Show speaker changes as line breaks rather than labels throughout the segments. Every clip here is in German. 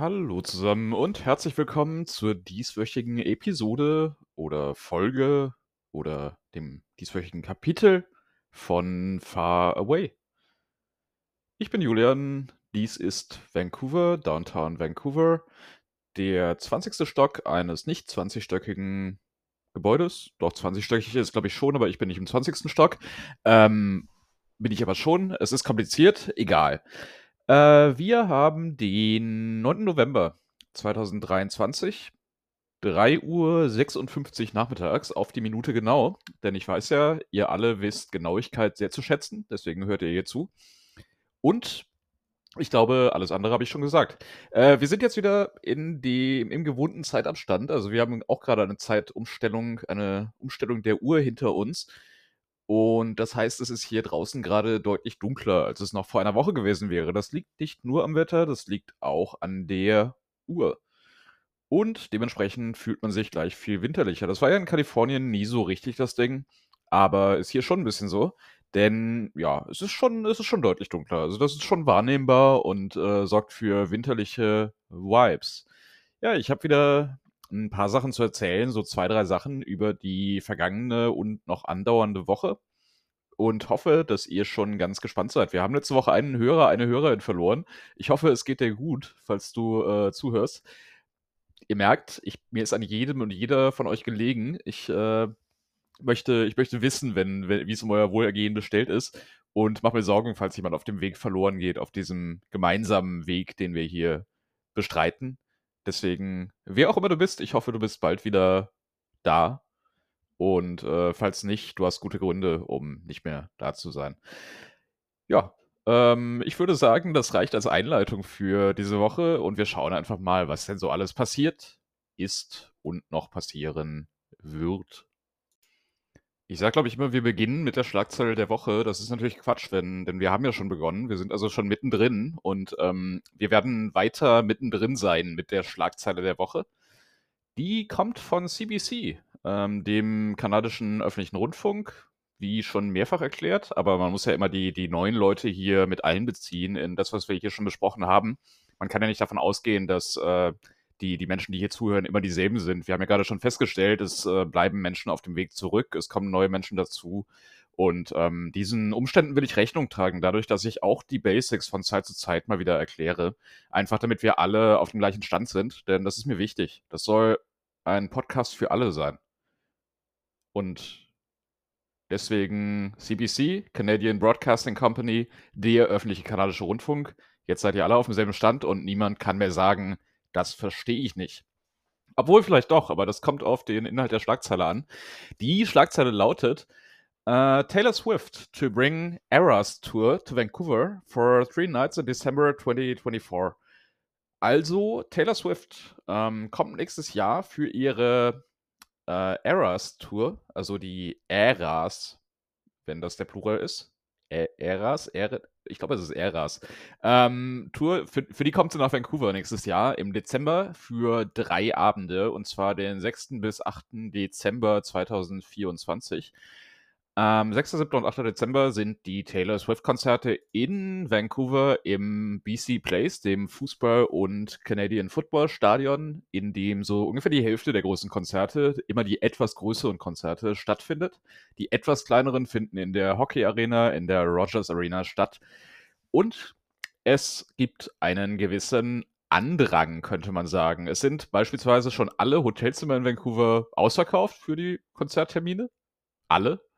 Hallo zusammen und herzlich willkommen zur dieswöchigen Episode oder Folge oder dem dieswöchigen Kapitel von Far Away. Ich bin Julian, dies ist Vancouver, Downtown Vancouver, der 20. Stock eines nicht 20-stöckigen Gebäudes. Doch 20-stöckig ist, glaube ich, schon, aber ich bin nicht im 20. Stock. Ähm, bin ich aber schon. Es ist kompliziert, egal. Äh, wir haben den 9. November 2023, 3 Uhr 56 nachmittags auf die Minute genau. Denn ich weiß ja, ihr alle wisst Genauigkeit sehr zu schätzen, deswegen hört ihr hier zu. Und ich glaube, alles andere habe ich schon gesagt. Äh, wir sind jetzt wieder in dem, im gewohnten Zeitabstand. Also wir haben auch gerade eine Zeitumstellung, eine Umstellung der Uhr hinter uns. Und das heißt, es ist hier draußen gerade deutlich dunkler, als es noch vor einer Woche gewesen wäre. Das liegt nicht nur am Wetter, das liegt auch an der Uhr. Und dementsprechend fühlt man sich gleich viel winterlicher. Das war ja in Kalifornien nie so richtig das Ding, aber ist hier schon ein bisschen so. Denn ja, es ist schon, es ist schon deutlich dunkler. Also das ist schon wahrnehmbar und äh, sorgt für winterliche Vibes. Ja, ich habe wieder ein paar Sachen zu erzählen, so zwei, drei Sachen über die vergangene und noch andauernde Woche. Und hoffe, dass ihr schon ganz gespannt seid. Wir haben letzte Woche einen Hörer, eine Hörerin verloren. Ich hoffe, es geht dir gut, falls du äh, zuhörst. Ihr merkt, ich, mir ist an jedem und jeder von euch gelegen. Ich äh, möchte, ich möchte wissen, wenn, wenn, wie es um euer Wohlergehen bestellt ist und mache mir Sorgen, falls jemand auf dem Weg verloren geht, auf diesem gemeinsamen Weg, den wir hier bestreiten. Deswegen, wer auch immer du bist, ich hoffe, du bist bald wieder da. Und äh, falls nicht, du hast gute Gründe, um nicht mehr da zu sein. Ja, ähm, ich würde sagen, das reicht als Einleitung für diese Woche und wir schauen einfach mal, was denn so alles passiert ist und noch passieren wird. Ich sage, glaube ich, immer, wir beginnen mit der Schlagzeile der Woche. Das ist natürlich Quatsch, wenn, denn wir haben ja schon begonnen. Wir sind also schon mittendrin und ähm, wir werden weiter mittendrin sein mit der Schlagzeile der Woche. Die kommt von CBC, ähm, dem kanadischen öffentlichen Rundfunk, wie schon mehrfach erklärt. Aber man muss ja immer die, die neuen Leute hier mit einbeziehen in das, was wir hier schon besprochen haben. Man kann ja nicht davon ausgehen, dass äh, die, die Menschen, die hier zuhören, immer dieselben sind. Wir haben ja gerade schon festgestellt, es äh, bleiben Menschen auf dem Weg zurück, es kommen neue Menschen dazu. Und ähm, diesen Umständen will ich Rechnung tragen, dadurch, dass ich auch die Basics von Zeit zu Zeit mal wieder erkläre. Einfach damit wir alle auf dem gleichen Stand sind, denn das ist mir wichtig. Das soll ein Podcast für alle sein. Und deswegen CBC, Canadian Broadcasting Company, der öffentliche kanadische Rundfunk. Jetzt seid ihr alle auf demselben Stand und niemand kann mehr sagen, das verstehe ich nicht. Obwohl vielleicht doch, aber das kommt auf den Inhalt der Schlagzeile an. Die Schlagzeile lautet: uh, Taylor Swift to bring Eras Tour to Vancouver for three nights in December 2024. Also, Taylor Swift ähm, kommt nächstes Jahr für ihre äh, Eras Tour, also die Eras, wenn das der Plural ist. Eras, Eras, ich glaube, es ist Eras. Ähm, Tour, für, für die kommt sie nach Vancouver nächstes Jahr im Dezember für drei Abende und zwar den 6. bis 8. Dezember 2024. Ähm, 6., 7. und 8. Dezember sind die Taylor Swift-Konzerte in Vancouver im BC Place, dem Fußball- und Canadian Football-Stadion, in dem so ungefähr die Hälfte der großen Konzerte, immer die etwas größeren Konzerte, stattfindet. Die etwas kleineren finden in der Hockey Arena, in der Rogers Arena statt. Und es gibt einen gewissen Andrang, könnte man sagen. Es sind beispielsweise schon alle Hotelzimmer in Vancouver ausverkauft für die Konzerttermine. Alle.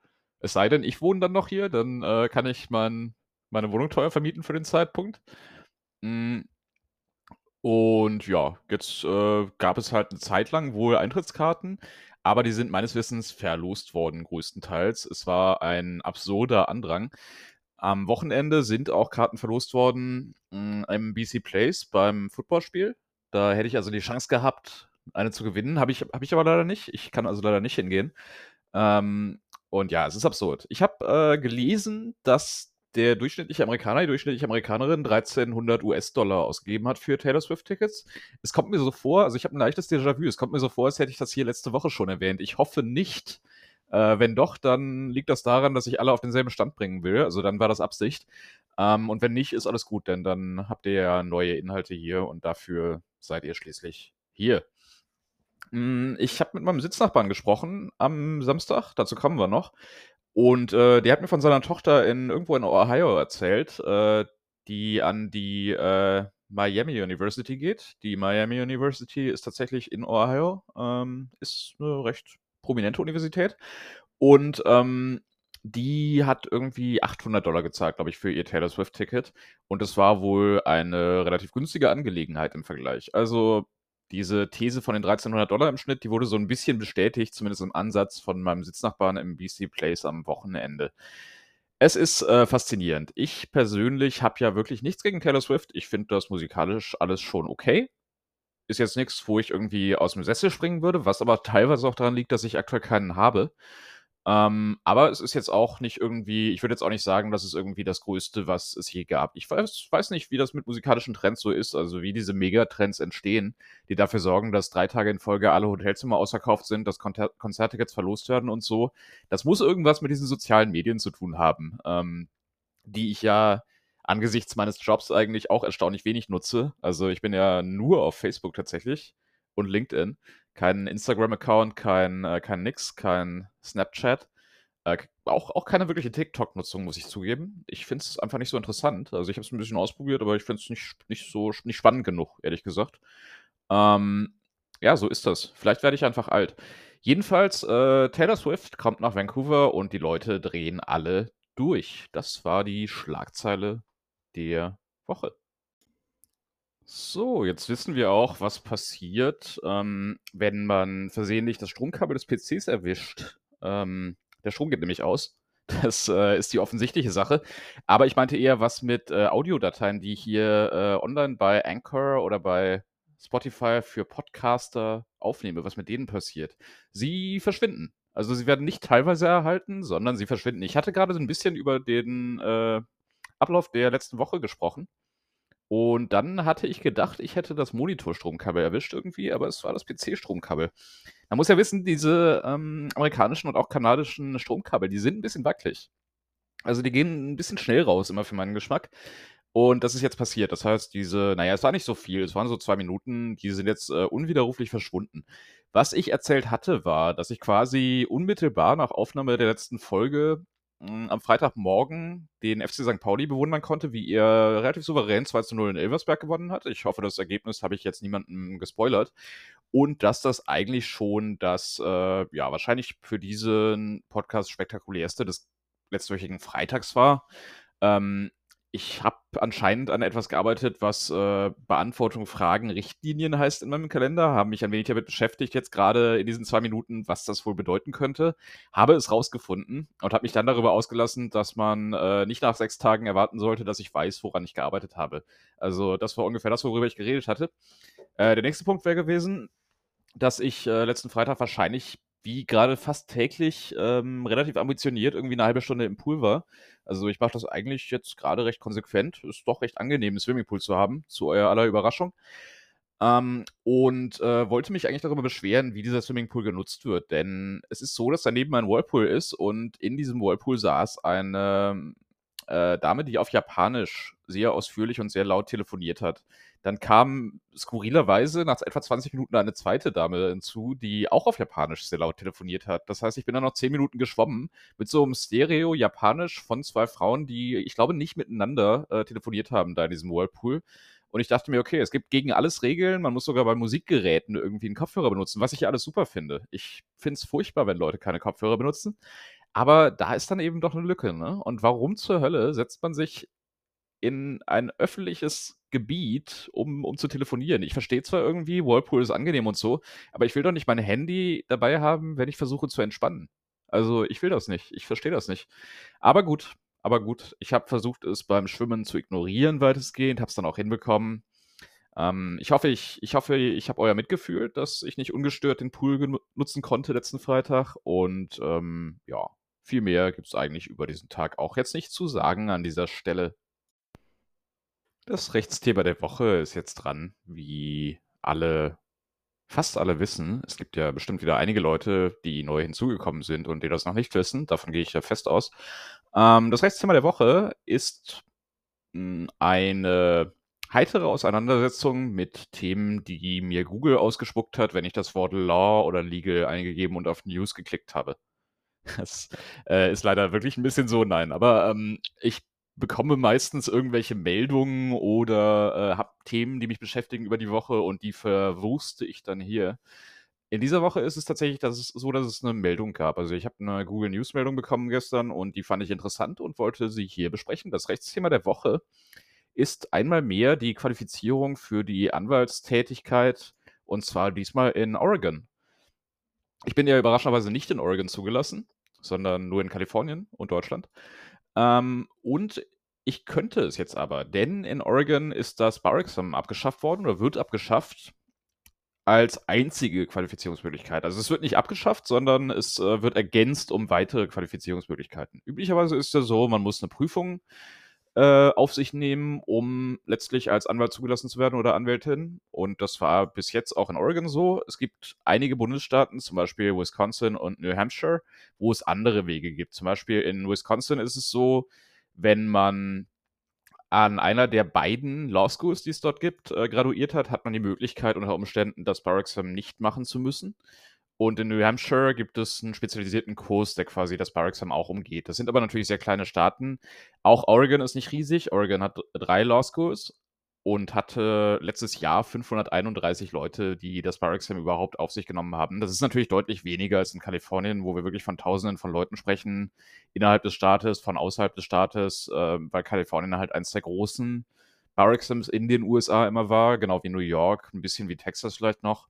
Es sei denn, ich wohne dann noch hier, dann äh, kann ich mein, meine Wohnung teuer vermieten für den Zeitpunkt. Mm. Und ja, jetzt äh, gab es halt eine Zeit lang wohl Eintrittskarten, aber die sind meines Wissens verlost worden, größtenteils. Es war ein absurder Andrang. Am Wochenende sind auch Karten verlost worden mh, mm, im BC Place beim Footballspiel. Da hätte ich also die Chance gehabt, eine zu gewinnen. Habe ich, hab ich aber leider nicht. Ich kann also leider nicht hingehen. Ähm, und ja, es ist absurd. Ich habe äh, gelesen, dass der durchschnittliche Amerikaner, die durchschnittliche Amerikanerin 1300 US-Dollar ausgegeben hat für Taylor Swift-Tickets. Es kommt mir so vor, also ich habe ein leichtes Déjà-vu, es kommt mir so vor, als hätte ich das hier letzte Woche schon erwähnt. Ich hoffe nicht. Äh, wenn doch, dann liegt das daran, dass ich alle auf denselben Stand bringen will. Also dann war das Absicht. Ähm, und wenn nicht, ist alles gut, denn dann habt ihr ja neue Inhalte hier und dafür seid ihr schließlich hier. Hm, ich habe mit meinem Sitznachbarn gesprochen am Samstag, dazu kommen wir noch. Und äh, der hat mir von seiner Tochter in irgendwo in Ohio erzählt, äh, die an die äh, Miami University geht. Die Miami University ist tatsächlich in Ohio, ähm, ist eine recht prominente Universität. Und ähm, die hat irgendwie 800 Dollar gezahlt, glaube ich, für ihr Taylor Swift-Ticket. Und es war wohl eine relativ günstige Angelegenheit im Vergleich. Also diese These von den 1300 Dollar im Schnitt, die wurde so ein bisschen bestätigt, zumindest im Ansatz von meinem Sitznachbarn im BC Place am Wochenende. Es ist äh, faszinierend. Ich persönlich habe ja wirklich nichts gegen Taylor Swift. Ich finde das musikalisch alles schon okay. Ist jetzt nichts, wo ich irgendwie aus dem Sessel springen würde, was aber teilweise auch daran liegt, dass ich aktuell keinen habe. Ähm, aber es ist jetzt auch nicht irgendwie ich würde jetzt auch nicht sagen, das ist irgendwie das Größte, was es je gab. Ich weiß weiß nicht, wie das mit musikalischen Trends so ist, also wie diese Megatrends entstehen, die dafür sorgen, dass drei Tage in Folge alle Hotelzimmer ausverkauft sind, dass Konter Konzerttickets verlost werden und so. Das muss irgendwas mit diesen sozialen Medien zu tun haben, ähm, die ich ja angesichts meines Jobs eigentlich auch erstaunlich wenig nutze. Also, ich bin ja nur auf Facebook tatsächlich und LinkedIn keinen Instagram-Account, kein, äh, kein Nix, kein Snapchat. Äh, auch, auch keine wirkliche TikTok-Nutzung, muss ich zugeben. Ich finde es einfach nicht so interessant. Also ich habe es ein bisschen ausprobiert, aber ich finde es nicht, nicht so nicht spannend genug, ehrlich gesagt. Ähm, ja, so ist das. Vielleicht werde ich einfach alt. Jedenfalls, äh, Taylor Swift kommt nach Vancouver und die Leute drehen alle durch. Das war die Schlagzeile der Woche. So, jetzt wissen wir auch, was passiert, ähm, wenn man versehentlich das Stromkabel des PCs erwischt. Ähm, der Strom geht nämlich aus. Das äh, ist die offensichtliche Sache. Aber ich meinte eher was mit äh, Audiodateien, die ich hier äh, online bei Anchor oder bei Spotify für Podcaster aufnehme, was mit denen passiert. Sie verschwinden. Also sie werden nicht teilweise erhalten, sondern sie verschwinden. Ich hatte gerade so ein bisschen über den äh, Ablauf der letzten Woche gesprochen. Und dann hatte ich gedacht, ich hätte das Monitorstromkabel erwischt irgendwie, aber es war das PC-Stromkabel. Man muss ja wissen, diese ähm, amerikanischen und auch kanadischen Stromkabel, die sind ein bisschen wackelig. Also die gehen ein bisschen schnell raus, immer für meinen Geschmack. Und das ist jetzt passiert. Das heißt, diese, naja, es war nicht so viel, es waren so zwei Minuten, die sind jetzt äh, unwiderruflich verschwunden. Was ich erzählt hatte, war, dass ich quasi unmittelbar nach Aufnahme der letzten Folge am Freitagmorgen den FC St. Pauli bewundern konnte, wie er relativ souverän 2 zu 0 in Elversberg gewonnen hat. Ich hoffe, das Ergebnis habe ich jetzt niemandem gespoilert. Und dass das eigentlich schon das, äh, ja, wahrscheinlich für diesen Podcast spektakulärste des letztwöchigen Freitags war. Ähm, ich habe anscheinend an etwas gearbeitet, was äh, Beantwortung Fragen Richtlinien heißt in meinem Kalender, habe mich ein wenig damit beschäftigt, jetzt gerade in diesen zwei Minuten, was das wohl bedeuten könnte, habe es rausgefunden und habe mich dann darüber ausgelassen, dass man äh, nicht nach sechs Tagen erwarten sollte, dass ich weiß, woran ich gearbeitet habe. Also das war ungefähr das, worüber ich geredet hatte. Äh, der nächste Punkt wäre gewesen, dass ich äh, letzten Freitag wahrscheinlich wie gerade fast täglich ähm, relativ ambitioniert irgendwie eine halbe Stunde im Pool war. Also ich mache das eigentlich jetzt gerade recht konsequent. Ist doch recht angenehm, einen Swimmingpool zu haben, zu eurer aller Überraschung. Ähm, und äh, wollte mich eigentlich darüber beschweren, wie dieser Swimmingpool genutzt wird. Denn es ist so, dass daneben ein Whirlpool ist und in diesem Whirlpool saß eine äh, Dame, die auf Japanisch sehr ausführlich und sehr laut telefoniert hat. Dann kam skurrilerweise nach etwa 20 Minuten eine zweite Dame hinzu, die auch auf Japanisch sehr laut telefoniert hat. Das heißt, ich bin dann noch 10 Minuten geschwommen mit so einem Stereo-Japanisch von zwei Frauen, die ich glaube nicht miteinander äh, telefoniert haben da in diesem Whirlpool. Und ich dachte mir, okay, es gibt gegen alles Regeln. Man muss sogar bei Musikgeräten irgendwie einen Kopfhörer benutzen, was ich ja alles super finde. Ich finde es furchtbar, wenn Leute keine Kopfhörer benutzen. Aber da ist dann eben doch eine Lücke, ne? Und warum zur Hölle setzt man sich in ein öffentliches Gebiet, um, um zu telefonieren. Ich verstehe zwar irgendwie, Whirlpool ist angenehm und so, aber ich will doch nicht mein Handy dabei haben, wenn ich versuche zu entspannen. Also ich will das nicht. Ich verstehe das nicht. Aber gut, aber gut. Ich habe versucht, es beim Schwimmen zu ignorieren, weitestgehend, habe es dann auch hinbekommen. Ähm, ich hoffe, ich, ich hoffe, ich habe euer Mitgefühl, dass ich nicht ungestört den Pool nutzen konnte letzten Freitag. Und ähm, ja, viel mehr gibt es eigentlich über diesen Tag auch jetzt nicht zu sagen an dieser Stelle. Das Rechtsthema der Woche ist jetzt dran, wie alle, fast alle wissen. Es gibt ja bestimmt wieder einige Leute, die neu hinzugekommen sind und die das noch nicht wissen. Davon gehe ich ja fest aus. Ähm, das Rechtsthema der Woche ist hm, eine heitere Auseinandersetzung mit Themen, die mir Google ausgespuckt hat, wenn ich das Wort Law oder Legal eingegeben und auf News geklickt habe. Das äh, ist leider wirklich ein bisschen so, nein. Aber ähm, ich bekomme meistens irgendwelche Meldungen oder äh, habe Themen, die mich beschäftigen über die Woche und die verwurste ich dann hier. In dieser Woche ist es tatsächlich dass es so, dass es eine Meldung gab. Also ich habe eine Google News Meldung bekommen gestern und die fand ich interessant und wollte sie hier besprechen. Das Rechtsthema der Woche ist einmal mehr die Qualifizierung für die Anwaltstätigkeit und zwar diesmal in Oregon. Ich bin ja überraschenderweise nicht in Oregon zugelassen, sondern nur in Kalifornien und Deutschland. Ähm, und ich könnte es jetzt aber, denn in Oregon ist das Bar-Examen abgeschafft worden oder wird abgeschafft als einzige Qualifizierungsmöglichkeit. Also es wird nicht abgeschafft, sondern es äh, wird ergänzt um weitere Qualifizierungsmöglichkeiten. Üblicherweise ist es ja so, man muss eine Prüfung äh, auf sich nehmen, um letztlich als Anwalt zugelassen zu werden oder Anwältin. Und das war bis jetzt auch in Oregon so. Es gibt einige Bundesstaaten, zum Beispiel Wisconsin und New Hampshire, wo es andere Wege gibt. Zum Beispiel in Wisconsin ist es so, wenn man an einer der beiden Law Schools, die es dort gibt, äh, graduiert hat, hat man die Möglichkeit, unter Umständen das Bar Exam nicht machen zu müssen. Und in New Hampshire gibt es einen spezialisierten Kurs, der quasi das Bar-Exam auch umgeht. Das sind aber natürlich sehr kleine Staaten. Auch Oregon ist nicht riesig. Oregon hat drei Law Schools und hatte letztes Jahr 531 Leute, die das Bar-Exam überhaupt auf sich genommen haben. Das ist natürlich deutlich weniger als in Kalifornien, wo wir wirklich von Tausenden von Leuten sprechen, innerhalb des Staates, von außerhalb des Staates, äh, weil Kalifornien halt eines der großen Bar-Exams in den USA immer war, genau wie New York, ein bisschen wie Texas vielleicht noch.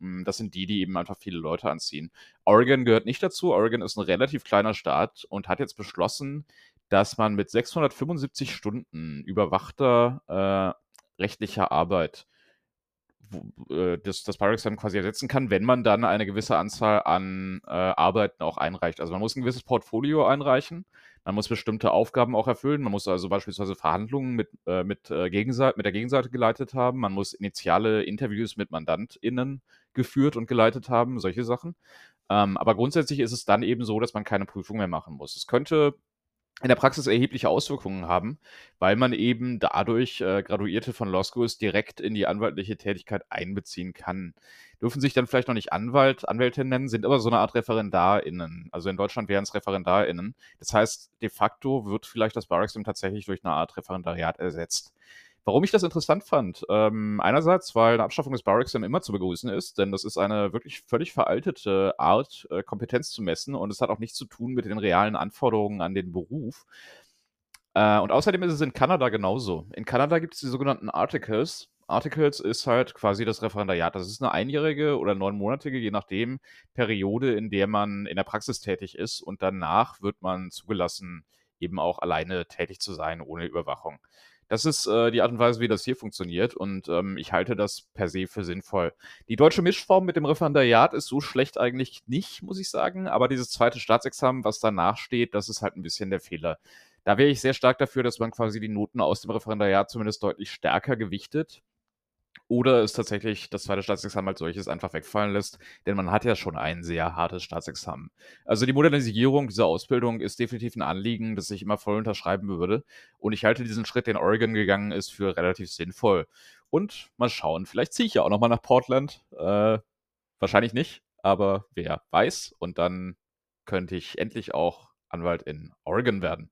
Hm, das sind die, die eben einfach viele Leute anziehen. Oregon gehört nicht dazu. Oregon ist ein relativ kleiner Staat und hat jetzt beschlossen, dass man mit 675 Stunden überwachter äh, rechtlicher Arbeit äh, das, das Bar-Examen quasi ersetzen kann, wenn man dann eine gewisse Anzahl an äh, Arbeiten auch einreicht. Also man muss ein gewisses Portfolio einreichen, man muss bestimmte Aufgaben auch erfüllen, man muss also beispielsweise Verhandlungen mit, äh, mit, äh, Gegenseite, mit der Gegenseite geleitet haben, man muss initiale Interviews mit MandantInnen geführt und geleitet haben, solche Sachen. Ähm, aber grundsätzlich ist es dann eben so, dass man keine Prüfung mehr machen muss. Es könnte in der Praxis erhebliche Auswirkungen haben, weil man eben dadurch äh, Graduierte von Law Schools direkt in die anwaltliche Tätigkeit einbeziehen kann. Dürfen sich dann vielleicht noch nicht Anwalt, Anwältin nennen, sind aber so eine Art ReferendarInnen. Also in Deutschland wären es ReferendarInnen. Das heißt, de facto wird vielleicht das Bar-Exam tatsächlich durch eine Art Referendariat ersetzt. Warum ich das interessant fand, ähm, einerseits, weil eine Abschaffung des Bar Exam immer zu begrüßen ist, denn das ist eine wirklich völlig veraltete Art, äh, Kompetenz zu messen und es hat auch nichts zu tun mit den realen Anforderungen an den Beruf. Äh, und außerdem ist es in Kanada genauso. In Kanada gibt es die sogenannten Articles. Articles ist halt quasi das Referendariat. Das ist eine einjährige oder neunmonatige, je nachdem, Periode, in der man in der Praxis tätig ist und danach wird man zugelassen, eben auch alleine tätig zu sein, ohne Überwachung. Das ist äh, die Art und Weise, wie das hier funktioniert und ähm, ich halte das per se für sinnvoll. Die deutsche Mischform mit dem Referendariat ist so schlecht eigentlich nicht, muss ich sagen, aber dieses zweite Staatsexamen, was danach steht, das ist halt ein bisschen der Fehler. Da wäre ich sehr stark dafür, dass man quasi die Noten aus dem Referendariat zumindest deutlich stärker gewichtet oder es tatsächlich das zweite Staatsexamen als solches einfach wegfallen lässt, denn man hat ja schon ein sehr hartes Staatsexamen. Also die Modernisierung dieser Ausbildung ist definitiv ein Anliegen, das ich immer voll unterschreiben würde. Und ich halte diesen Schritt, den Oregon gegangen ist, für relativ sinnvoll. Und mal schauen, vielleicht ziehe ich ja auch nochmal nach Portland. Äh, wahrscheinlich nicht, aber wer weiß. Und dann könnte ich endlich auch Anwalt in Oregon werden.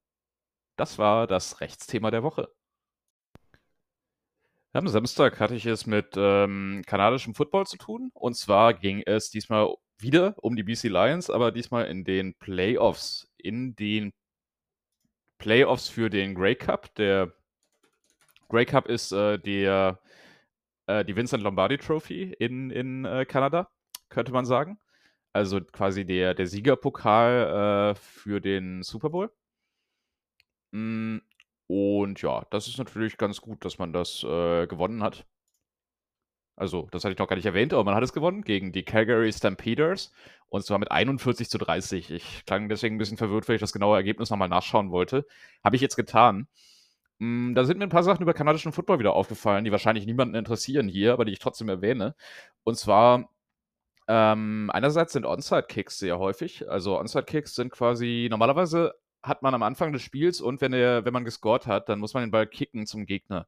Das war das Rechtsthema der Woche. Am Samstag hatte ich es mit ähm, kanadischem Football zu tun. Und zwar ging es diesmal wieder um die BC Lions, aber diesmal in den Playoffs. In den Playoffs für den Grey Cup. Der Grey Cup ist äh, der, äh, die Vincent Lombardi Trophy in, in äh, Kanada, könnte man sagen. Also quasi der, der Siegerpokal äh, für den Super Bowl. Mm, und ja, das ist natürlich ganz gut, dass man das äh, gewonnen hat. Also, das hatte ich noch gar nicht erwähnt, aber man hat es gewonnen gegen die Calgary Stampeders und zwar mit 41 zu 30. Ich klang deswegen ein bisschen verwirrt, weil ich das genaue Ergebnis nochmal nachschauen wollte. Habe ich jetzt getan. Hm, da sind mir ein paar Sachen über kanadischen Football wieder aufgefallen, die wahrscheinlich niemanden interessieren hier, aber die ich trotzdem erwähne. Und zwar, ähm, einerseits sind Onside-Kicks sehr häufig. Also Onside-Kicks sind quasi normalerweise hat man am Anfang des Spiels und wenn, er, wenn man gescored hat, dann muss man den Ball kicken zum Gegner.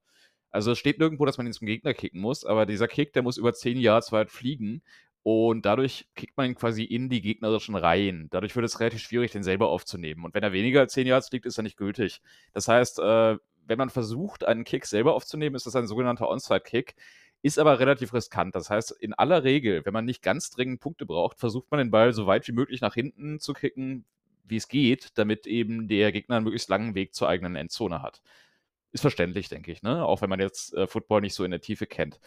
Also es steht nirgendwo, dass man ihn zum Gegner kicken muss, aber dieser Kick, der muss über 10 Yards weit fliegen und dadurch kickt man ihn quasi in die gegnerischen Reihen. Dadurch wird es relativ schwierig, den selber aufzunehmen. Und wenn er weniger als 10 Yards liegt, ist er nicht gültig. Das heißt, äh, wenn man versucht, einen Kick selber aufzunehmen, ist das ein sogenannter Onside-Kick. Ist aber relativ riskant. Das heißt, in aller Regel, wenn man nicht ganz dringend Punkte braucht, versucht man den Ball so weit wie möglich nach hinten zu kicken, wie es geht, damit eben der Gegner einen möglichst langen Weg zur eigenen Endzone hat. Ist verständlich, denke ich, ne? Auch wenn man jetzt äh, Football nicht so in der Tiefe kennt.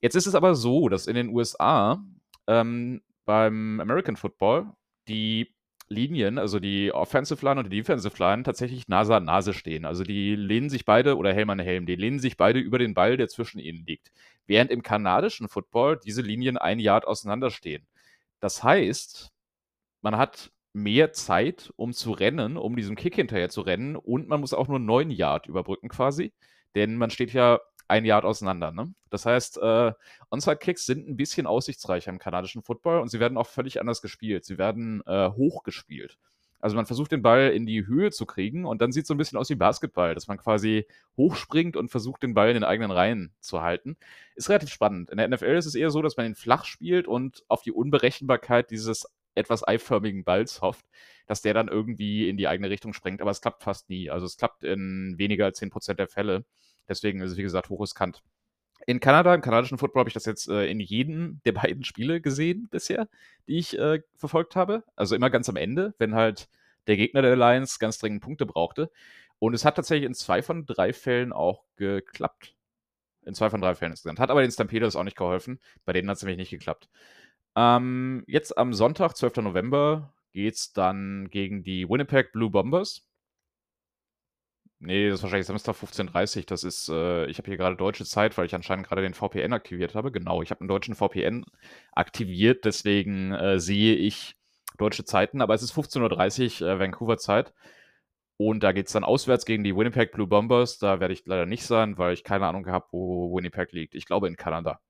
Jetzt ist es aber so, dass in den USA ähm, beim American Football die Linien, also die Offensive Line und die Defensive Line, tatsächlich Nase an Nase stehen. Also die lehnen sich beide, oder Helm an Helm, die lehnen sich beide über den Ball, der zwischen ihnen liegt. Während im kanadischen Football diese Linien ein Yard auseinanderstehen. Das heißt, man hat mehr Zeit, um zu rennen, um diesem Kick hinterher zu rennen und man muss auch nur neun Yard überbrücken quasi, denn man steht ja ein Yard auseinander. Ne? Das heißt, äh, Onside-Kicks sind ein bisschen aussichtsreicher im kanadischen Football und sie werden auch völlig anders gespielt. Sie werden äh, hoch gespielt. Also man versucht den Ball in die Höhe zu kriegen und dann sieht es so ein bisschen aus wie Basketball, dass man quasi hochspringt und versucht, den Ball in den eigenen Reihen zu halten. Ist relativ spannend. In der NFL ist es eher so, dass man ihn flach spielt und auf die Unberechenbarkeit dieses etwas eiförmigen Balls hofft, dass der dann irgendwie in die eigene Richtung springt. Aber es klappt fast nie. Also es klappt in weniger als 10% der Fälle. Deswegen ist es, wie gesagt, hochriskant. In Kanada, im kanadischen Football, habe ich das jetzt äh, in jedem der beiden Spiele gesehen bisher, die ich äh, verfolgt habe. Also immer ganz am Ende, wenn halt der Gegner der Lions ganz dringend Punkte brauchte. Und es hat tatsächlich in zwei von drei Fällen auch geklappt. In zwei von drei Fällen insgesamt. Hat aber den Stampeders auch nicht geholfen. Bei denen hat es nämlich nicht geklappt. Ähm, jetzt am Sonntag, 12. November, geht es dann gegen die Winnipeg Blue Bombers. Nee, das ist wahrscheinlich Samstag 15.30 Das ist, äh, ich habe hier gerade deutsche Zeit, weil ich anscheinend gerade den VPN aktiviert habe. Genau, ich habe einen deutschen VPN aktiviert, deswegen äh, sehe ich deutsche Zeiten, aber es ist 15.30 Uhr äh, Vancouver Zeit. Und da geht es dann auswärts gegen die Winnipeg Blue Bombers. Da werde ich leider nicht sein, weil ich keine Ahnung habe, wo Winnipeg liegt. Ich glaube in Kanada.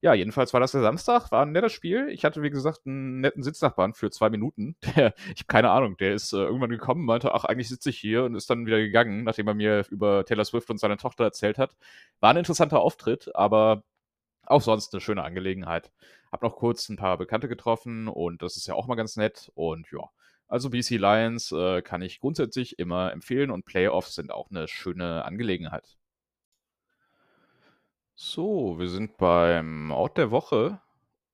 Ja, jedenfalls war das der Samstag, war ein nettes Spiel. Ich hatte, wie gesagt, einen netten Sitznachbarn für zwei Minuten. Der, ich habe keine Ahnung, der ist äh, irgendwann gekommen, meinte, ach, eigentlich sitze ich hier und ist dann wieder gegangen, nachdem er mir über Taylor Swift und seine Tochter erzählt hat. War ein interessanter Auftritt, aber auch sonst eine schöne Angelegenheit. Hab noch kurz ein paar Bekannte getroffen und das ist ja auch mal ganz nett. Und ja, also BC Lions äh, kann ich grundsätzlich immer empfehlen und Playoffs sind auch eine schöne Angelegenheit. So, wir sind beim Ort der Woche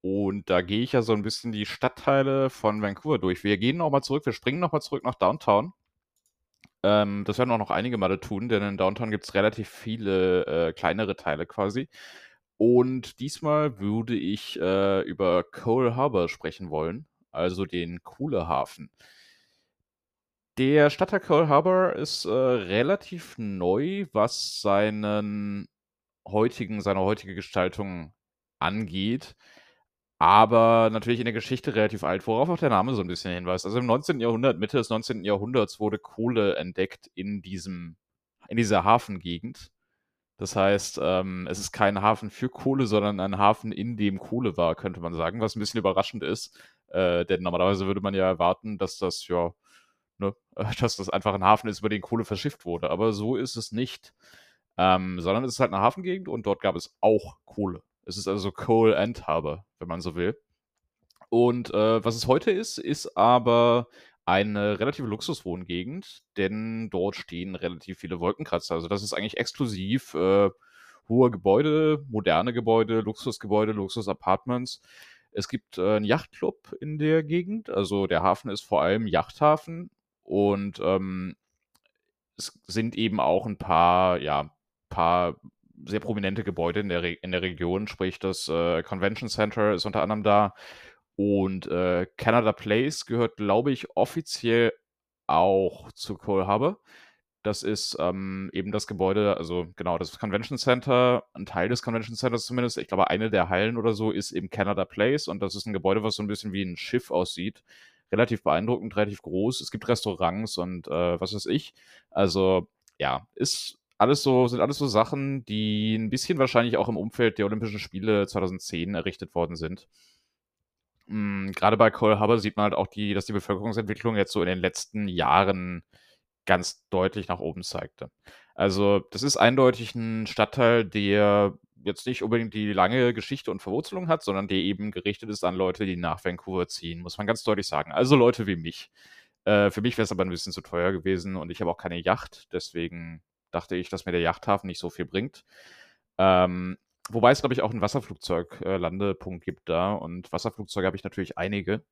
und da gehe ich ja so ein bisschen die Stadtteile von Vancouver durch. Wir gehen nochmal zurück, wir springen nochmal zurück nach Downtown. Ähm, das werden auch noch einige Male tun, denn in Downtown gibt es relativ viele äh, kleinere Teile quasi. Und diesmal würde ich äh, über Cole Harbor sprechen wollen, also den Kohlehafen. Der Stadtteil Cole Harbor ist äh, relativ neu, was seinen heutigen, seine heutige Gestaltung angeht. Aber natürlich in der Geschichte relativ alt, worauf auch der Name so ein bisschen hinweist. Also im 19. Jahrhundert, Mitte des 19. Jahrhunderts wurde Kohle entdeckt in diesem, in dieser Hafengegend. Das heißt, ähm, es ist kein Hafen für Kohle, sondern ein Hafen, in dem Kohle war, könnte man sagen, was ein bisschen überraschend ist. Äh, denn normalerweise würde man ja erwarten, dass das ja, ne, dass das einfach ein Hafen ist, über den Kohle verschifft wurde. Aber so ist es nicht. Ähm, sondern es ist halt eine Hafengegend und dort gab es auch Kohle. Es ist also Coal and Harbor, wenn man so will. Und äh, was es heute ist, ist aber eine relative Luxuswohngegend, denn dort stehen relativ viele Wolkenkratzer. Also das ist eigentlich exklusiv äh, hohe Gebäude, moderne Gebäude, Luxusgebäude, Luxusapartments. Es gibt äh, einen Yachtclub in der Gegend, also der Hafen ist vor allem Yachthafen und ähm, es sind eben auch ein paar, ja, paar sehr prominente Gebäude in der, Re in der Region, sprich das äh, Convention Center ist unter anderem da und äh, Canada Place gehört, glaube ich, offiziell auch zu Cole. Das ist ähm, eben das Gebäude, also genau, das Convention Center, ein Teil des Convention Centers zumindest. Ich glaube, eine der Hallen oder so ist eben Canada Place und das ist ein Gebäude, was so ein bisschen wie ein Schiff aussieht. Relativ beeindruckend, relativ groß. Es gibt Restaurants und äh, was weiß ich. Also ja, ist alles so, sind alles so Sachen, die ein bisschen wahrscheinlich auch im Umfeld der Olympischen Spiele 2010 errichtet worden sind. hm, grade bei Cole Harbour sieht man halt auch die dass die Bevölkerungsentwicklung jetzt so in den letzten Jahren ganz deutlich nach oben zeigte. Also, das ist eindeutig 'n Stadtteil, der jetzt nicht unbedingt die lange Geschichte und Verwurzelung hat, sondern der eben gerichtet ist an Leute, die nach Vancouver ziehen, muss man ganz deutlich sagen. Also, Leute wie mich. Äh, für mich wär's aber 'n bisschen zu teuer gewesen und ich habe auch keine Yacht, deswegen dachte ich, dass mir der Yachthafen nicht so viel bringt. Ähm, wobei es, glaube ich, auch 'n Wasserflugzeug äh, gibt da und Wasserflugzeuge habe ich natürlich einige.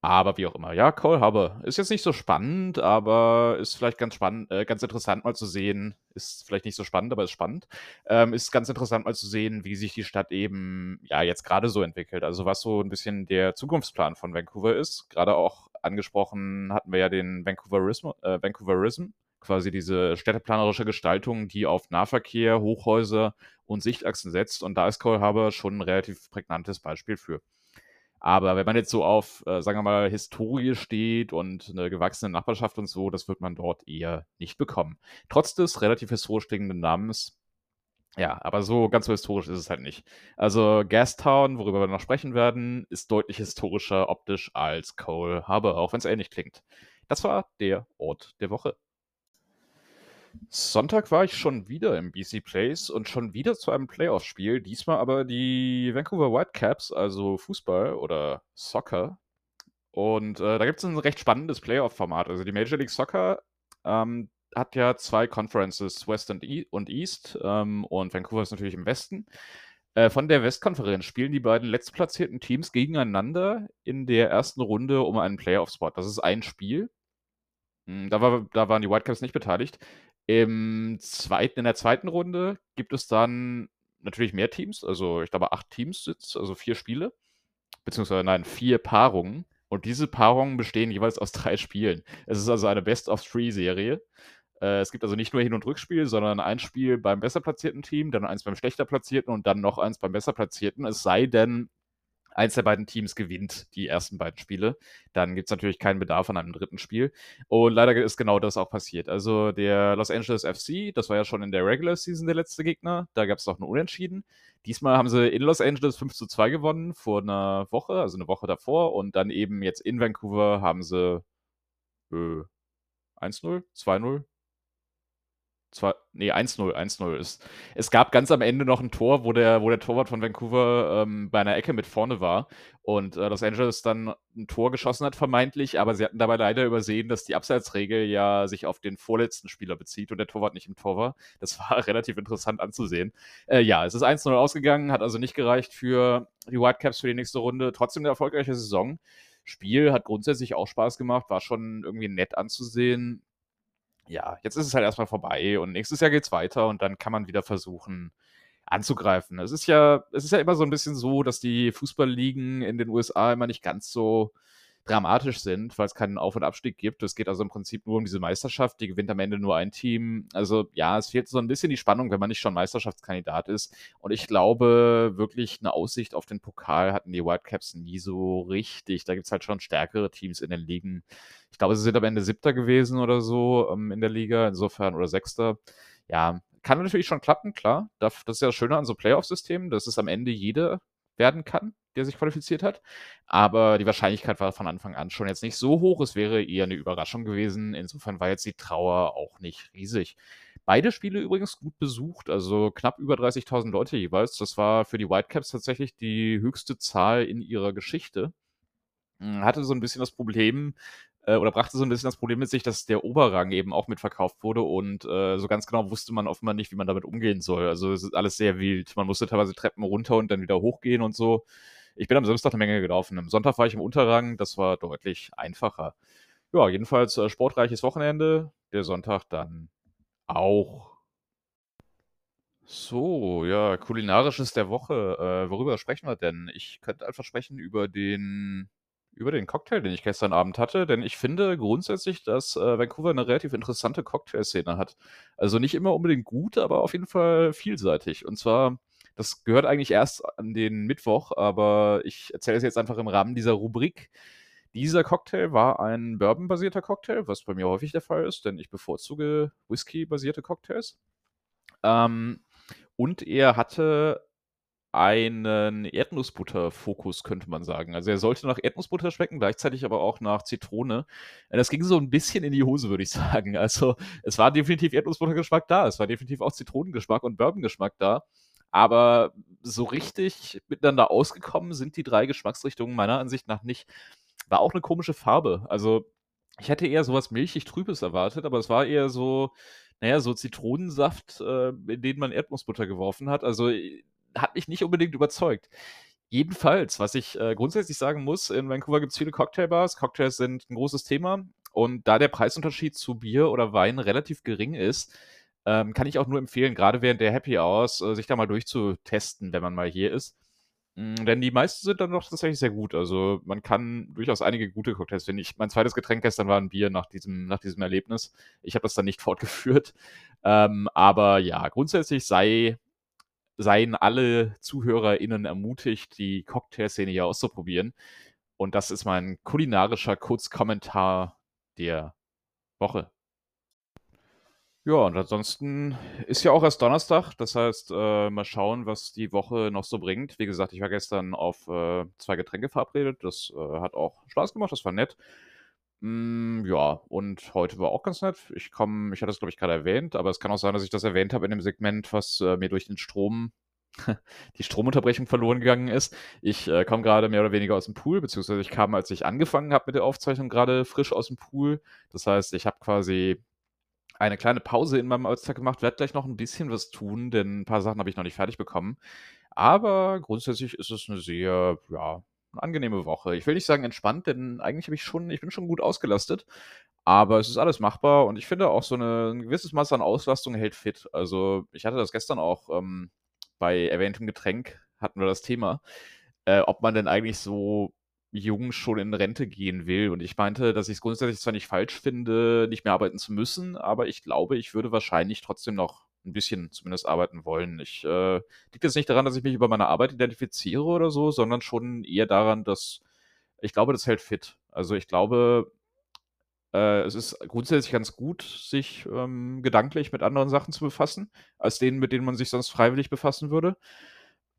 Aber wie auch immer. Ja, Cole Harbour ist jetzt nicht so spannend, aber ist vielleicht ganz spann äh, ganz interessant mal zu sehen ist vielleicht nicht so spannend, aber ist spannend. Ähm, ist ganz interessant mal zu sehen, wie sich die Stadt eben, ja, jetzt grade so entwickelt. Also, was so 'n bisschen der Zukunftsplan von Vancouver ist. Grade auch angesprochen hatten wir ja den Vancouverismo äh, Vancouverism, quasi diese städteplanerische Gestaltung, die auf Nahverkehr, Hochhäuser und Sichtachsen setzt. Und da ist Cole Harbour schon 'n relativ prägnantes Beispiel für. Aber wenn man jetzt so auf, äh, sagen wir mal, Historie steht und 'ne gewachsene Nachbarschaft und so, das wird man dort eher nicht bekommen. Trotz des relativ historisch klingenden Namens. Ja, aber so ganz so historisch ist es halt nicht. Also, Gastown, worüber wir noch sprechen werden, ist deutlich historischer optisch als Cole Harbour, auch wenn's ähnlich klingt. Das war der Ort der Woche. Sonntag war ich schon wieder im BC Place und schon wieder zu einem Playoff-Spiel, diesmal aber die Vancouver Whitecaps, also Fußball oder Soccer. Und, äh, da gibt's 'n recht spannendes Playoff-Format. Also, die Major League Soccer, ähm, hat ja 2 Conferences, West und E und East, ähm, und Vancouver ist natürlich im Westen. Äh, von der Westkonferenz spielen die beiden letztplatzierten Teams gegeneinander in der 1. Runde um einen Playoff-Spot. Das ist ein Spiel. Hm, da war da waren die Whitecaps nicht beteiligt. Im zweiten in der 2. Runde gibt es dann natürlich mehr Teams, also, ich glaube, 8 Teams sind's, also 4 Spiele, beziehungsweise nein, 4 Paarungen. Und diese Paarungen bestehen jeweils aus 3 Spielen. Es ist also eine Best-of-3-Serie. Äh, es gibt also nicht nur Hin und Rückspiel, sondern ein Spiel beim besser platzierten Team, dann eins beim schlechter platzierten und dann noch eins beim besser platzierten. Es sei denn, eins der beiden Teams gewinnt die ersten beiden Spiele. Dann gibt's natürlich keinen Bedarf an einem 3. Spiel. Und leider ist genau das auch passiert. Also, der Los Angeles FC, das war ja schon in der Regular Season der letzte Gegner, da gab's noch 'n Unentschieden. Diesmal haben sie in Los Angeles 5:2 gewonnen vor 'ner Woche, also 'ne Woche davor und dann eben jetzt in Vancouver haben sie, äh, 1:0, 2:0 2 ne, 1:0, 1:0 ist es gab ganz am Ende noch 'n Tor, wo der wo der Torwart von Vancouver, ähm, bei 'ner Ecke mit vorne war und, äh, Los Angeles dann 'n Tor geschossen hat vermeintlich, aber sie hatten dabei leider übersehen, dass die Abseitsregel ja sich auf den vorletzten Spieler bezieht und der Torwart nicht im Tor war. Das war relativ interessant anzusehen. Äh, ja, es ist 1:0 ausgegangen, hat also nicht gereicht für die Whitecaps für die nächste Runde. Trotzdem 'ne erfolgreiche Saison. Spiel hat grundsätzlich auch Spaß gemacht, war schon irgendwie nett anzusehen. Ja, jetzt ist es halt erst mal vorbei und nächstes Jahr geht's weiter und dann kann man wieder versuchen anzugreifen. Es ist ja es ist ja immer so 'n bisschen so, dass die Fußballligen in den USA immer nicht ganz so dramatisch sind, weil's keinen Auf und Abstieg gibt. Es geht also im Prinzip nur um diese Meisterschaft, die gewinnt am Ende nur ein Team. Also, ja, es fehlt so 'n bisschen die Spannung, wenn man nicht schon Meisterschaftskandidat ist. Und ich glaube, wirklich 'ne Aussicht auf den Pokal hatten die Whitecaps nie so richtig. Da gibt's halt schon stärkere Teams in den Ligen. Ich glaube, sie sind am Ende 7. gewesen oder so, ähm, in der Liga, insofern oder 6. Ja, kann natürlich schon klappen, klar. Das ist ja das Schöne an so Playoff-Systemen, dass es am Ende jeder werden kann, der sich qualifiziert hat. Aber die Wahrscheinlichkeit war von Anfang an schon jetzt nicht so hoch. Es wäre eher 'ne Überraschung gewesen. Insofern war jetzt die Trauer auch nicht riesig. Beide Spiele übrigens gut besucht, also knapp über 30.000 Leute jeweils. Das war für die Whitecaps tatsächlich die höchste Zahl in ihrer Geschichte. Hm, hatte so 'n bisschen das Problem äh, oder brachte so 'n bisschen das Problem mit sich, dass der Oberrang eben auch mitverkauft wurde und, äh, so ganz genau wusste man offenbar nicht, wie man damit umgehen soll. Also, es ist alles sehr wild. Man musste teilweise Treppen runter und dann wieder hochgehen und so. Ich bin am Samstag 'ne Menge gelaufen. Am Sonntag war ich im Unterrang, das war deutlich einfacher. Ja, jedenfalls, äh, sportreiches Wochenende, der Sonntag dann auch. So, ja, kulinarisches der Woche. Äh, worüber sprechen wir denn? Ich könnte einfach sprechen über den über den Cocktail, den ich gestern Abend hatte, denn ich finde grundsätzlich, dass, äh, Vancouver 'ne relativ interessante Cocktailszene hat. Also, nicht immer unbedingt gut, aber auf jeden Fall vielseitig. Und zwar, das gehört eigentlich erst an den Mittwoch, aber ich erzähle es jetzt einfach im Rahmen dieser Rubrik. Dieser Cocktail war ein Bourbon-basierter Cocktail, was bei mir häufig der Fall ist, denn ich bevorzuge Whisky-basierte Cocktails. Ähm, und er hatte einen Erdnussbutter-Fokus, könnte man sagen. Also, er sollte nach Erdnussbutter schmecken, gleichzeitig aber auch nach Zitrone. Das ging so 'n bisschen in die Hose, würde ich sagen. Also, es war definitiv Erdnussbuttergeschmack da. Es war definitiv auch Zitronengeschmack und Bourbongeschmack da. Aber so richtig miteinander ausgekommen sind die 3 Geschmacksrichtungen meiner Ansicht nach nicht. War auch 'ne komische Farbe. Also, ich hätte eher so was milchig-trübes erwartet, aber es war eher so, na ja, so Zitronensaft, äh, in den man Erdnussbutter geworfen hat. Also, äh, hat mich nicht unbedingt überzeugt. Jedenfalls, was ich, äh, grundsätzlich sagen muss, in Vancouver gibt's viele Cocktailbars. Cocktails sind 'n großes Thema und da der Preisunterschied zu Bier oder Wein relativ gering ist, ähm, kann ich auch nur empfehlen, grade während der Happy Hours, äh, sich da mal durchzutesten, wenn man mal hier ist. Hm, denn die meisten sind dann doch tatsächlich sehr gut. Also, man kann durchaus einige gute Cocktails finden. Ich mein 2. Getränk gestern war 'n Bier nach diesem nach diesem Erlebnis. Ich habe das dann nicht fortgeführt. Ähm, aber ja, grundsätzlich sei seien alle ZuhörerInnen ermutigt, die Cocktailszene hier auszuprobieren. Und das ist mein kulinarischer Kurzkommentar der Woche. Ja, und ansonsten ist ja auch erst Donnerstag. Das heißt, äh, mal schauen, was die Woche noch so bringt. Wie gesagt, ich war gestern auf, äh, 2 Getränke verabredet. Das, äh, hat auch Spaß gemacht, das war nett. Hm, ja, und heute war auch ganz nett. Ich komme ich hatte das, glaube ich, grade erwähnt, aber es kann auch sein, dass ich das erwähnt habe in dem Segment, was, äh, mir durch den Strom die Stromunterbrechung verloren gegangen ist. Ich, äh, komme grade mehr oder weniger aus'm Pool, beziehungsweise ich kam, als ich angefangen habe mit der Aufzeichnung, grade frisch aus'm Pool. Das heißt, ich habe quasi eine kleine Pause in meinem Alltag gemacht, werde gleich noch 'n bisschen was tun, denn 'n paar Sachen habe ich noch nicht fertig bekommen. Aber grundsätzlich ist es 'ne sehr, ja, angenehme Woche. Ich will nicht sagen entspannt, denn eigentlich habe ich schon ich bin schon gut ausgelastet, aber es ist alles machbar und ich finde auch so 'ne 'n gewisses Maß an Auslastung hält fit. Also, ich hatte das gestern auch, ähm, bei erwähntem Getränk hatten wir das Thema, äh, ob man denn eigentlich so jung schon in Rente gehen will. Und ich meinte, dass ich's grundsätzlich zwar nicht falsch finde, nicht mehr arbeiten zu müssen, aber ich glaube, ich würde wahrscheinlich trotzdem noch 'n bisschen zumindest arbeiten wollen. Ich, äh liegt jetzt nicht daran, dass ich mich über meine Arbeit identifiziere oder so, sondern schon eher daran, dass ich glaube, das hält fit. Also, ich glaube, äh, es ist grundsätzlich ganz gut, sich, ähm, gedanklich mit anderen Sachen zu befassen, als denen, mit denen man sich sonst freiwillig befassen würde.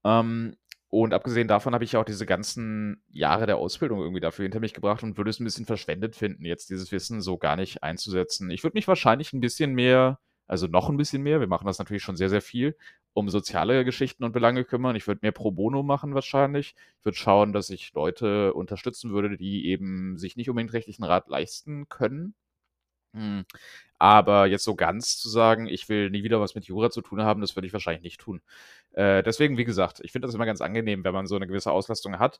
Ähm, und abgesehen davon habe ich auch diese ganzen Jahre der Ausbildung irgendwie dafür hinter mich gebracht und würde es 'n bisschen verschwendet finden, jetzt dieses Wissen so gar nicht einzusetzen. Ich würde mich wahrscheinlich 'n bisschen mehr also, noch 'n bisschen mehr wir machen das natürlich schon sehr, sehr viel, um soziale Geschichten und Belange kümmern. Ich würde mehr pro bono machen wahrscheinlich. Ich würde schauen, dass ich Leute unterstützen würde, die eben sich nicht unbedingt rechtlichen Rat leisten können. Aber jetzt so ganz zu sagen: „Ich will nie wieder was mit Jura zu tun haben“, das würde ich wahrscheinlich nicht tun. Äh, deswegen, wie gesagt, ich finde das immer ganz angenehm, wenn man so 'ne gewisse Auslastung hat.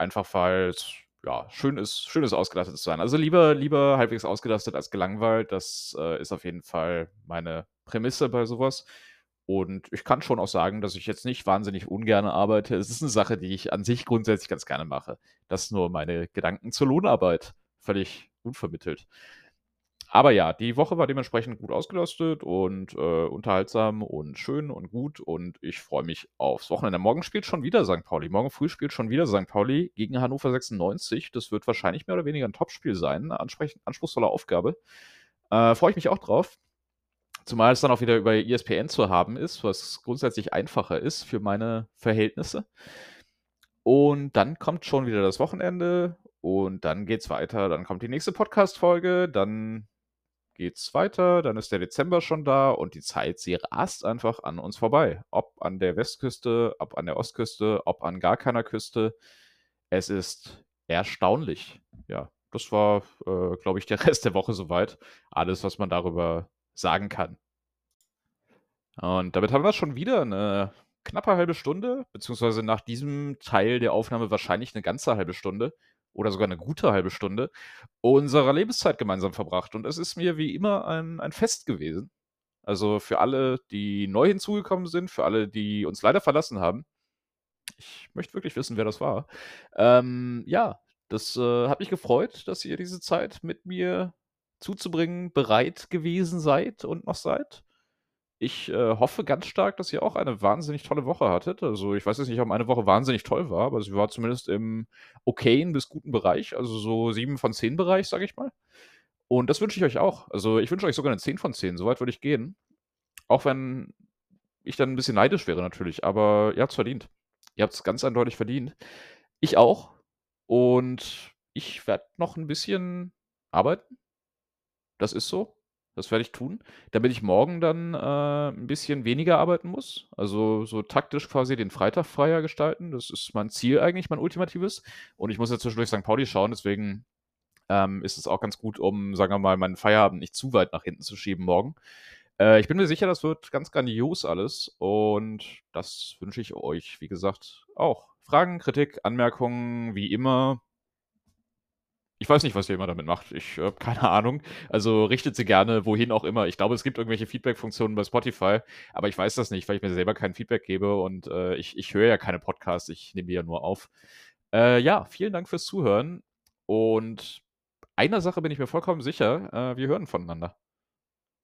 Einfach weil's, ja, schön ist schön ist, ausgelastet zu sein. Also, lieber lieber halbwegs ausgelastet als gelangweilt. Das, äh, ist auf jeden Fall meine Prämisse bei so was. Und ich kann schon auch sagen, dass ich jetzt nicht wahnsinnig ungerne arbeite. Es ist 'ne Sache, die ich an sich grundsätzlich ganz gerne mache. Das nur meine Gedanken zur Lohnarbeit, völlig unvermittelt. Aber ja, die Woche war dementsprechend gut ausgelastet und, äh, unterhaltsam und schön und gut und ich freue mich aufs Wochenende. Morgen spielt schon wieder Sankt Pauli. Morgen früh spielt schon wieder Sankt Pauli gegen Hannover 96. Das wird wahrscheinlich mehr oder weniger 'n Topspiel sein, ansprech anspruchsvolle Aufgabe. Äh, freue ich mich auch drauf. Zumal es dann auch wieder über ESPN zu haben ist, was grundsätzlich einfacher ist für meine Verhältnisse. Und dann kommt schon wieder das Wochenende und dann geht's weiter. Dann kommt die nächste Podcast-Folge, dann geht's weiter, dann ist der Dezember schon da und die Zeit, sie rast einfach an uns vorbei. Ob an der Westküste, ob an der Ostküste, ob an gar keiner Küste. Es ist erstaunlich. Ja, das war, äh, glaube ich, der Rest der Woche so weit. Alles, was man darüber sagen kann. Und damit haben wir schon wieder 'ne knappe 1/2 Stunde, beziehungsweise nach diesem Teil der Aufnahme wahrscheinlich 'ne ganze 1/2 Stunde oder sogar 'ne gute 1/2 Stunde unserer Lebenszeit gemeinsam verbracht. Und es ist mir wie immer ein ein Fest gewesen. Also, für alle, die neu hinzugekommen sind, für alle, die uns leider verlassen haben. Ich möchte wirklich wissen, wer das war. Ähm, ja, das, äh, hat mich gefreut, dass ihr diese Zeit mit mir zuzubringen bereit gewesen seid und noch seid. Ich, äh, hoffe ganz stark, dass ihr auch eine wahnsinnig tolle Woche hattet. Also, ich weiß jetzt nicht, ob meine Woche wahnsinnig toll war, aber sie war zumindest im okayen bis guten Bereich, also so 7 von 10 Bereich, sage ich mal. Und das wünsche ich euch auch. Also, ich wünsche euch sogar 'ne 10 von 10, so weit würde ich gehen. Auch wenn ich dann 'n bisschen neidisch wäre natürlich, aber ihr habt's verdient. Ihr habt's ganz eindeutig verdient. Ich auch und ich werde noch 'n bisschen arbeiten. Das ist so. Das werde ich tun, damit ich morgen dann, äh, 'n bisschen weniger arbeiten muss. Also, so taktisch quasi den Freitag freier gestalten. Das ist mein Ziel eigentlich, mein ultimatives. Und ich muss ja zwischendurch Sankt Pauli schauen, deswegen, ähm, ist es auch ganz gut, um, sagen wir mal, meinen Feierabend nicht zu weit nach hinten zu schieben morgen. Äh, ich bin mir sicher, das wird ganz grandios alles und das wünsche ich euch, wie gesagt, auch. Fragen, Kritik, Anmerkungen, wie immer ich weiß nicht, was ihr immer damit macht. Ich habe keine Ahnung. Also, richtet sie gerne wohin auch immer. Ich glaube, es gibt irgendwelche Feedback-Funktionen bei Spotify, aber ich weiß das nicht, weil ich mir selber kein Feedback gebe und, äh, ich ich höre ja keine Podcasts, ich nehme die ja nur auf. Äh, ja, vielen Dank fürs Zuhören und einer Sache bin ich mir vollkommen sicher, äh, wir hören voneinander.